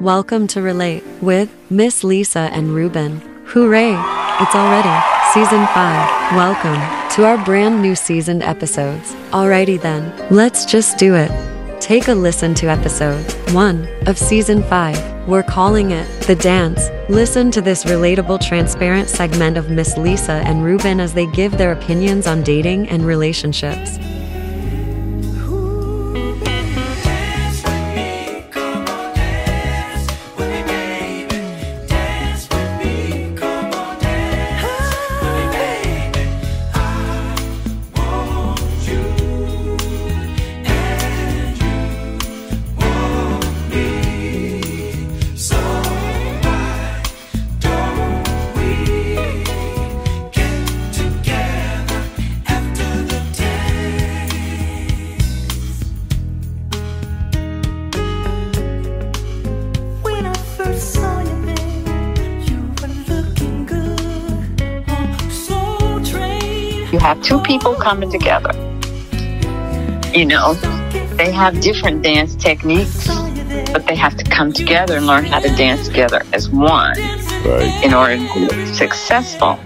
Welcome to Relate with Miss Lisa and Ruben. Hooray! It's already season 5. Welcome to our brand new seasoned episodes. Alrighty then, let's just do it. Take a listen to episode 1 of season 5. We're calling it The Dance. Listen to this relatable, transparent segment of Miss Lisa and Ruben as they give their opinions on dating and relationships. Have two people coming together. You know, they have different dance techniques, but they have to come together and learn how to dance together as one Right. in order to be successful.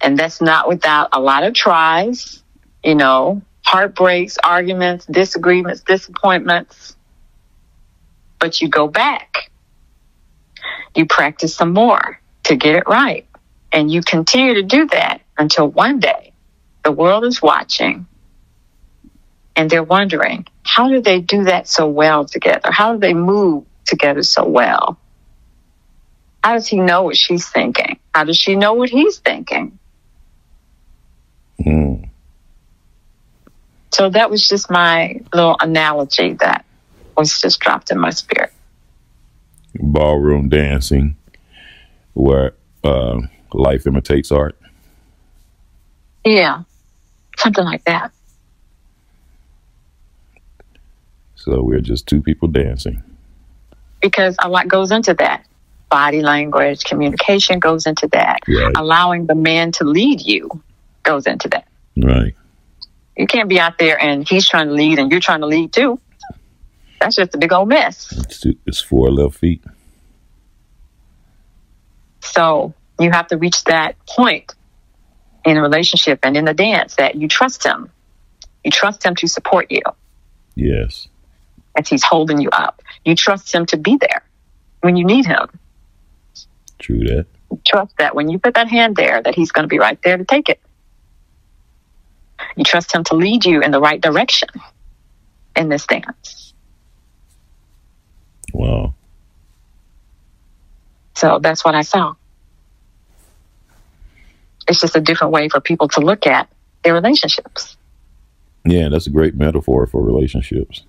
And that's not without a lot of tries, you know, heartbreaks, arguments, disagreements, disappointments. But you go back. You practice some more to get it right. And you continue to do that until one day the world is watching and they're wondering, how do they do that so well together? How do they move together so well? How does he know what she's thinking? How does she know what he's thinking? Mm. So that was just my little analogy that was just dropped in my spirit. Ballroom dancing, where uh, life imitates art. Yeah, something like that. So we're just two people dancing. Because a lot goes into that. Body language, communication goes into that. Right. Allowing the man to lead you goes into that. Right. You can't be out there and he's trying to lead and you're trying to lead too. That's just a big old mess. It's, two, it's four left feet. So you have to reach that point in a relationship and in the dance that you trust him. You trust him to support you Yes. as he's holding you up. You trust him to be there when you need him. True that. You trust that when you put that hand there, that he's going to be right there to take it. You trust him to lead you in the right direction in this dance. Wow. So that's what I saw. It's just a different way for people to look at their relationships. Yeah, that's a great metaphor for relationships.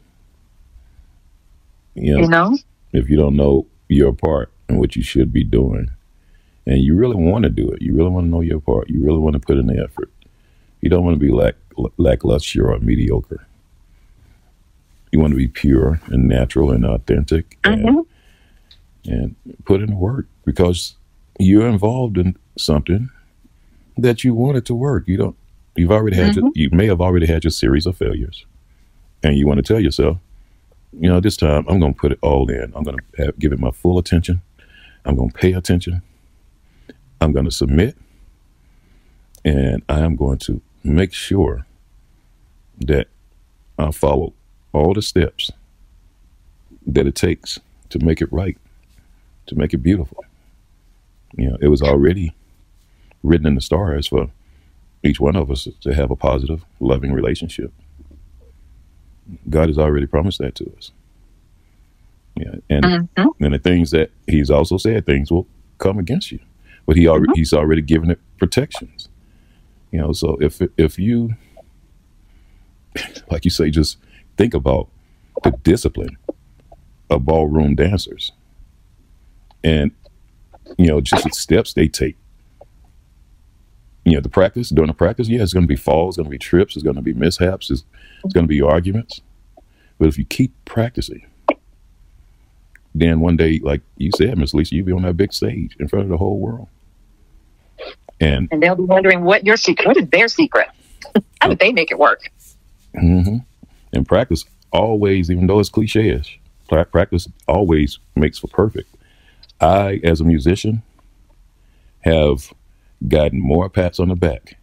You know, You know? if you don't know your part and what you should be doing, and you really want to do it, you really want to know your part, you really want to put in the effort. You don't want to be lack, lackluster or mediocre. You want to be pure and natural and authentic and, Mhm. and put in the work because you're involved in something that you want it to work. You don't. You've already had. Your, mm-hmm. you may have already had your series of failures, and you want to tell yourself, you know, this time I'm going to put it all in. I'm going to have, give it my full attention. I'm going to pay attention. I'm going to submit, and I am going to make sure that I follow all the steps that it takes to make it right, to make it beautiful. You know, it was already written in the stars for each one of us to have a positive, loving relationship. God has already promised that to us. Yeah, and Mhm. and the things that He's also said, things will come against you, but He already He's already given it protections. You know, so if if you, like you say, just think about the discipline of ballroom dancers, and you know, just the steps they take. You know, the practice during the practice, yeah, it's going to be falls, going to be trips, it's going to be mishaps, it's, it's going to be arguments. But if you keep practicing, then one day, like you said, Miss Lisa, you'll be on that big stage in front of the whole world. And And they'll be wondering what your secret, what is their secret? How did they make it work? Mm hmm and practice always, even though it's cliche-ish, practice always makes for perfect. I, as a musician, have gotten more pats on the back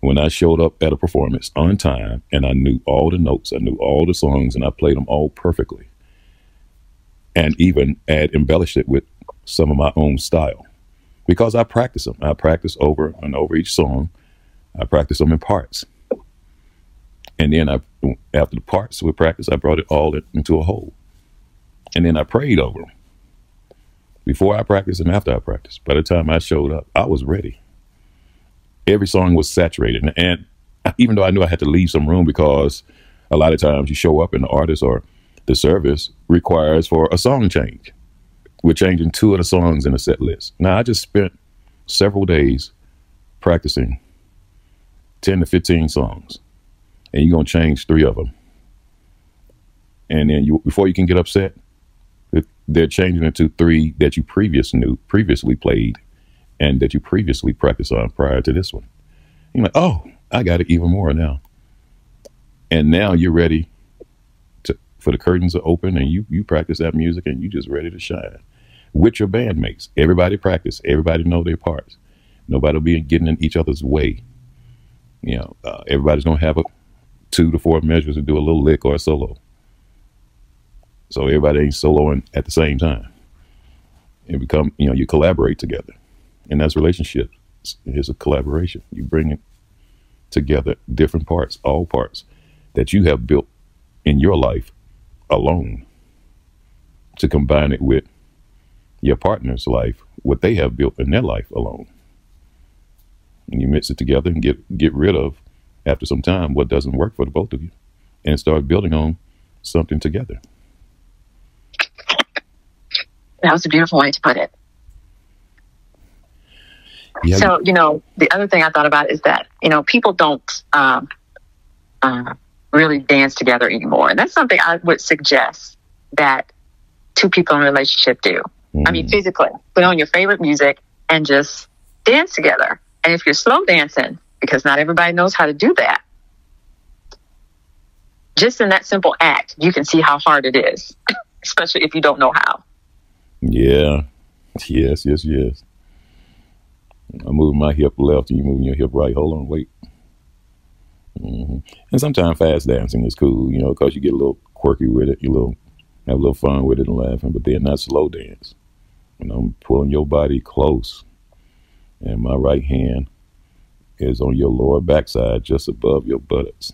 when I showed up at a performance on time and I knew all the notes, I knew all the songs, and I played them all perfectly. And even add embellished it with some of my own style because I practice them. I practice over and over each song. I practice them in parts. And then I, after the parts were practiced, I brought it all into a whole. And then I prayed over them before I practiced and after I practiced. By the time I showed up, I was ready. Every song was saturated. And, and even though I knew I had to leave some room because a lot of times you show up and the artist or the service requires for a song change. We're changing two of the songs in the set list. Now, I just spent several days practicing 10 to 15 songs, and you're going to change three of them. And then you, before you can get upset, they're changing it to three that you previous knew, previously played and that you previously practiced on prior to this one. You're like, oh, I got it even more now. And now you're ready to for the curtains are open and you you practice that music and you just ready to shine. With your bandmates. Everybody practice. Everybody know their parts. Nobody will be getting in each other's way. You know, uh, everybody's gonna have a two to four measures and do a little lick or a solo. So everybody ain't soloing at the same time. It become you know you collaborate together, and that's relationships. It's a collaboration. You bring it together, different parts, all parts that you have built in your life alone, to combine it with your partner's life, what they have built in their life alone. And you mix it together and get get rid of after some time what doesn't work for the both of you, and start building on something together. That was a beautiful way to put it. Yeah, So, you know, the other thing I thought about is that, you know, people don't um, uh, really dance together anymore. And that's something I would suggest that two people in a relationship do. I mean, Mm. physically, put on your favorite music and just dance together. And if you're slow dancing, because not everybody knows how to do that, just in that simple act, you can see how hard it is, especially if you don't know how. Yeah. Yes, yes, yes. I'm moving my hip left and you moving your hip right. Hold on, wait. hmm And sometimes fast dancing is cool, you know, because you get a little quirky with it. You little have a little fun with it and laughing, but then not slow dance. And I'm pulling your body close, and my right hand is on your lower backside, just above your buttocks,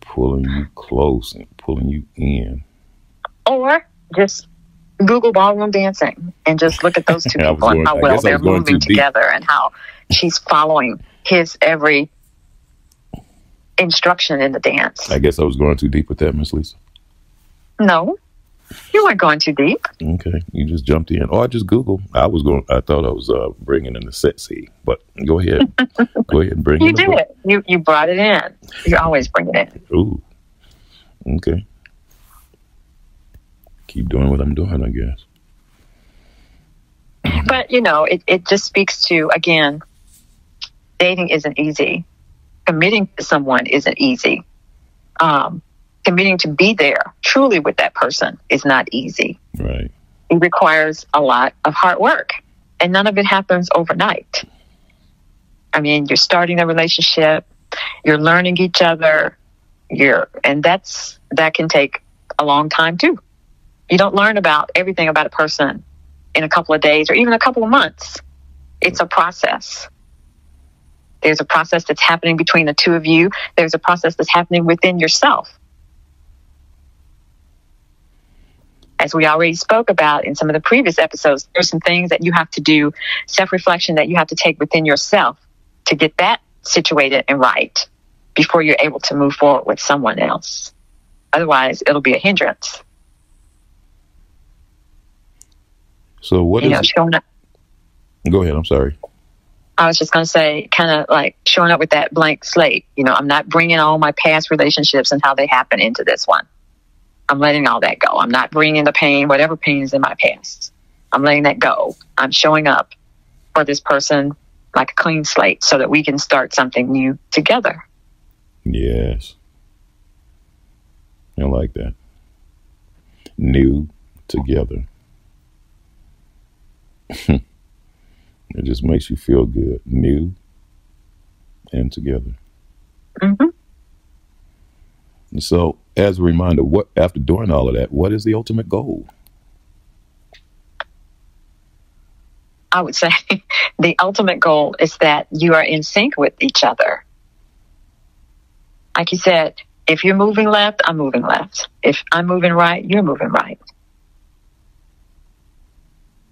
pulling you close and pulling you in. Or just Google ballroom dancing and just look at those two people and how well they're moving deep. together and how she's following his every instruction in the dance. I guess I was going too deep with that, Miss Lisa. No, you weren't going too deep. Okay, you just jumped in, or I just Google. I was going. I thought I was uh, bringing in the sexy, but go ahead, go ahead and bring You did it. You you brought it in. You always bring it in. Ooh, okay. Keep doing what I'm doing, I guess. But you know, it, it just speaks to again, dating isn't easy. Committing to someone isn't easy. Um, committing to be there truly with that person is not easy. Right. It requires a lot of hard work, and none of it happens overnight. I mean, you're starting a relationship, you're learning each other, you're, and that's that can take a long time too. You don't learn about everything about a person in a couple of days or even a couple of months. It's a process. There's a process that's happening between the two of you. There's a process that's happening within yourself. As we already spoke about in some of the previous episodes, there's some things that you have to do, self reflection that you have to take within yourself to get that situated and right before you're able to move forward with someone else. Otherwise, it'll be a hindrance. So what you is? know, showing up. go ahead. I'm sorry. I was just going to say, kind of like showing up with that blank slate. You know, I'm not bringing all my past relationships and how they happen into this one. I'm letting all that go. I'm not bringing the pain, whatever pain is in my past. I'm letting that go. I'm showing up for this person like a clean slate so that we can start something new together. Yes. I like that. New together. it just makes you feel good. New and together. hmm And so, as a reminder, what after doing all of that, what is the ultimate goal? I would say the ultimate goal is that you are in sync with each other. Like you said, if you're moving left, I'm moving left. If I'm moving right, you're moving right.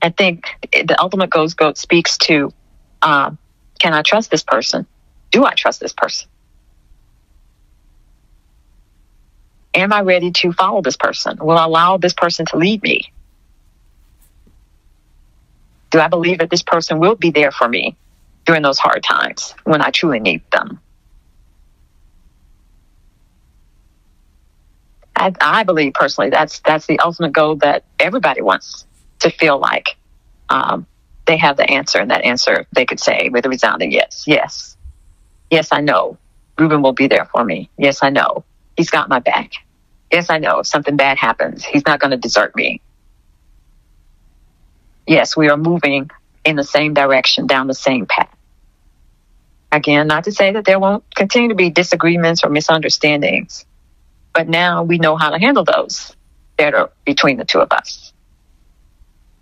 I think the ultimate goal go, speaks to um, can I trust this person? Do I trust this person? Am I ready to follow this person? Will I allow this person to lead me? Do I believe that this person will be there for me during those hard times when I truly need them? I, I believe personally that's that's the ultimate goal that everybody wants to feel like um, they have the answer, and that answer they could say with a resounding yes, yes, yes. I know Ruben will be there for me. Yes, I know he's got my back. Yes, I know if something bad happens, he's not going to desert me. Yes, we are moving in the same direction, down the same path. Again, not to say that there won't continue to be disagreements or misunderstandings, but now we know how to handle those better between the two of us.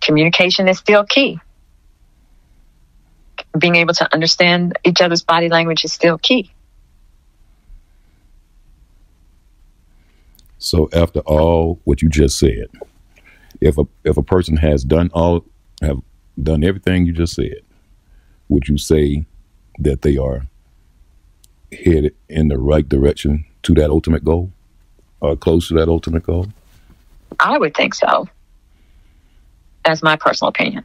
Communication is still key. Being able to understand each other's body language is still key. So, after all what you just said, if a if a person has done all have done everything you just said, would you say that they are headed in the right direction to that ultimate goal, or close to that ultimate goal? I would think so. That's my personal opinion.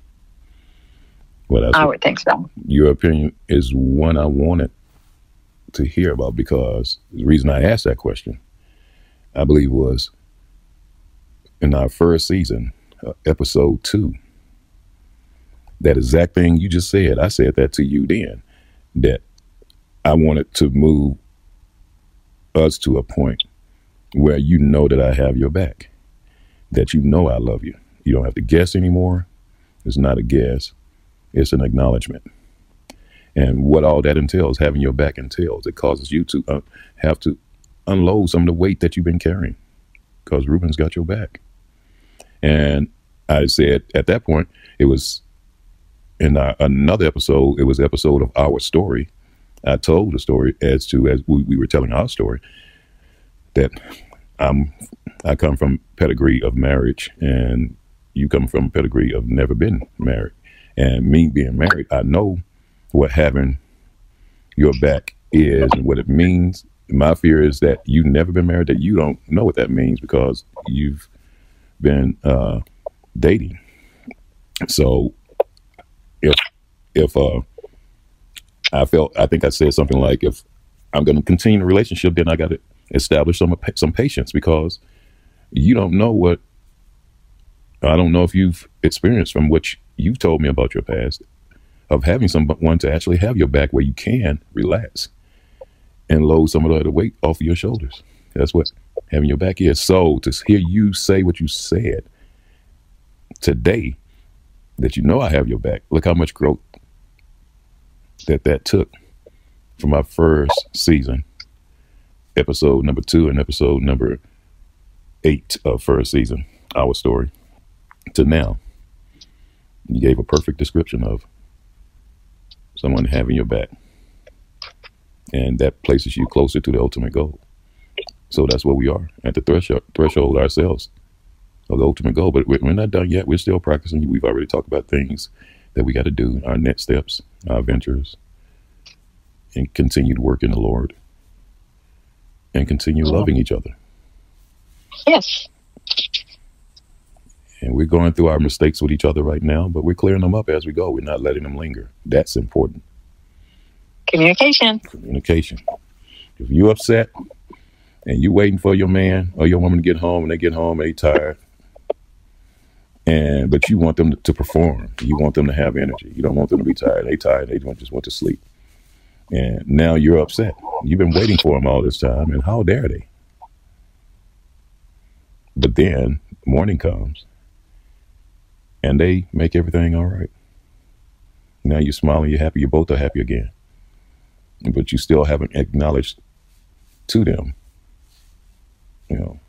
Well, I would think so. your opinion is one I wanted to hear about because the reason I asked that question, I believe, was in our first season, uh, episode two. That exact thing you just said, I said that to you then, that I wanted to move us to a point where you know that I have your back, that you know I love you. You don't have to guess anymore. It's not a guess, it's an acknowledgement and what all that entails, having your back entails. It causes you to uh, have to unload some of the weight that you've been carrying because Ruben's got your back. And I said at that point, it was in another episode, it was episode of Our Story. I told the story as to, as we, we were telling our story, that I'm, I come from pedigree of marriage and you come from a pedigree of never been married. And me being married, I know what having your back is and what it means. My fear is that you've never been married, that you don't know what that means because you've been uh, dating. So if if uh, I felt, I think I said something like, if I'm going to continue the relationship, then I got to establish some some patience because you don't know what I don't know if you've experienced from what you've told me about your past of having someone to actually have your back where you can relax and load some of the weight off of your shoulders. That's what having your back is. So to hear you say what you said today, that you know I have your back. Look how much growth that that took from my first season, episode number two and episode number eight of first season, our story, to now. You gave a perfect description of someone having your back. And that places you closer to the ultimate goal. So that's where we are at the threshold, threshold ourselves of the ultimate goal. But we're we're not done yet. We're still practicing. We've already talked about things that we got to do, our next steps, our ventures, and continue to work in the Lord and continue uh-huh. loving each other. Yes. And we're going through our mistakes with each other right now, but we're clearing them up as we go. We're not letting them linger. That's important. Communication. Communication. If you're upset and you're waiting for your man or your woman to get home and they get home and they tired, and but you want them to perform, you want them to have energy. You don't want them to be tired. They tired. They don't just want to sleep. And now you're upset. You've been waiting for them all this time, and how dare they? but then morning comes and they make everything all right. Now you're smiling, you're happy, you both are happy again. But you still haven't acknowledged to them, you know,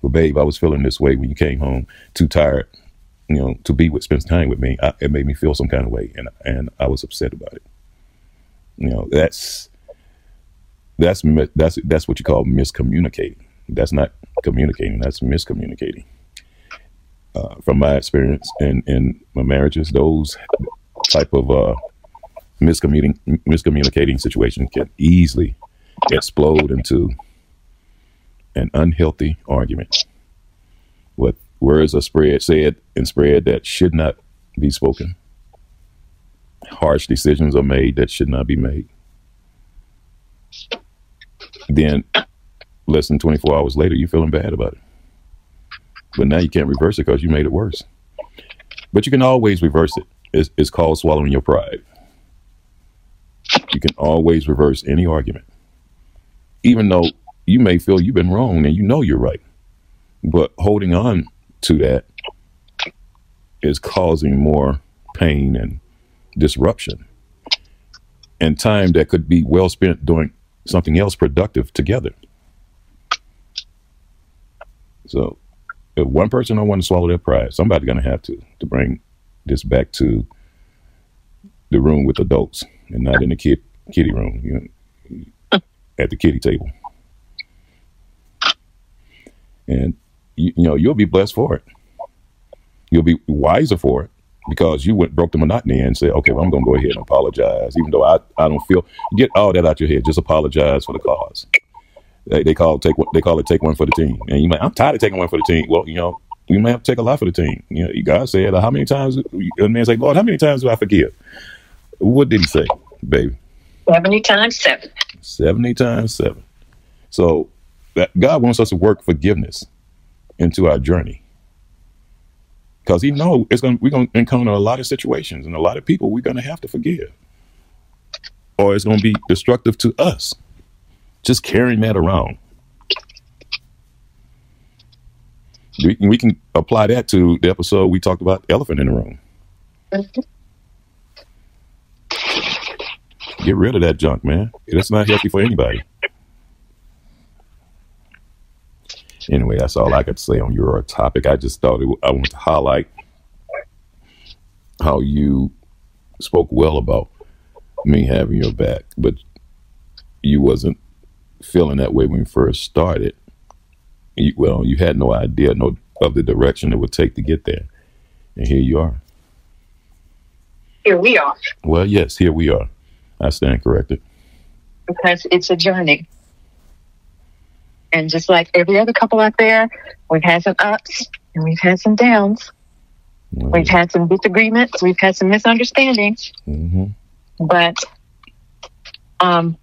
well, babe, I was feeling this way when you came home, too tired, you know, to be with, spend time with me. I, it made me feel some kind of way, and and I was upset about it. You know, that's that's that's that's what you call miscommunicating. That's not communicating. That's miscommunicating. Uh, from my experience in in my marriages, those type of uh, miscommunicating miscommunicating situation can easily explode into an unhealthy argument with words are spread said and spread that should not be spoken. Harsh decisions are made that should not be made. Then less than 24 hours later, you're feeling bad about it. But now you can't reverse it because you made it worse. But you can always reverse it. It's, it's called swallowing your pride. You can always reverse any argument. Even though you may feel you've been wrong and you know you're right. But holding on to that is causing more pain and disruption and time that could be well spent doing something else productive together. So if one person don't want to swallow their pride, somebody's gonna have to to bring this back to the room with adults and not in the kid kitty room, you know, at the kitty table. And you, you know, you'll be blessed for it. You'll be wiser for it because you went broke the monotony and said, okay, well, I'm going to go ahead and apologize, even though I, I don't feel. Get all that out of your head. Just apologize for the cause. They, they call take they call it take one for the team. And you might, I'm tired of taking one for the team. Well, you know, you may have to take a lot for the team. You know, God said, how many times? The man said, Lord, how many times do I forgive? What did he say, baby? 70 times 7. 70 times 7. So that God wants us to work forgiveness into our journey. Because he know it's gonna we're gonna encounter a lot of situations and a lot of people we're gonna have to forgive. Or it's gonna be destructive to us. Just carrying that around. We, we can apply that to the episode we talked about elephant in the room. Mm-hmm. Get rid of that junk, man. It's not healthy for anybody. Anyway, that's all I to say on your topic. I just thought it, I wanted to highlight how you spoke well about me having your back, but you wasn't feeling that way when you first started. You, well, you had no idea no of the direction it would take to get there, and here you are. Here we are Well, yes, here we are. I stand corrected. because it's a journey. And just like every other couple out there, we've had some ups and we've had some downs. We've had some disagreements. We've had some misunderstandings. hmm But um,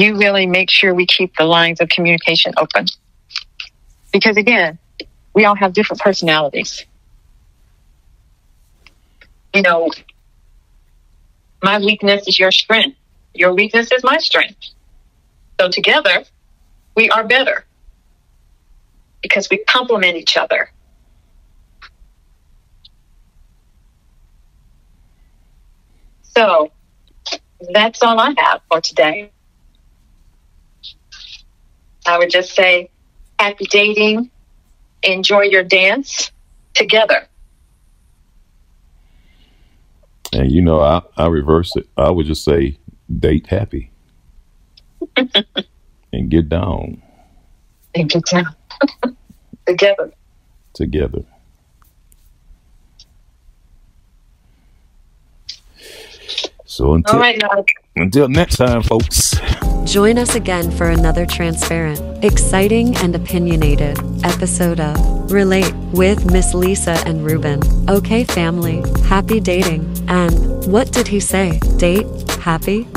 you really make sure we keep the lines of communication open. Because again, we all have different personalities. You know, my weakness is your strength. Your weakness is my strength. So together, we are better because we complement each other. So that's all I have for today. I would just say happy dating, enjoy your dance together. And you know, I, I reverse it. I would just say date happy and get down And get down together. together. So until All right, now. until next time, folks. Join us again for another transparent, exciting, and opinionated episode of Relate with Miss Lisa and Ruben. Okay, family, happy dating. And what did he say? Date happy?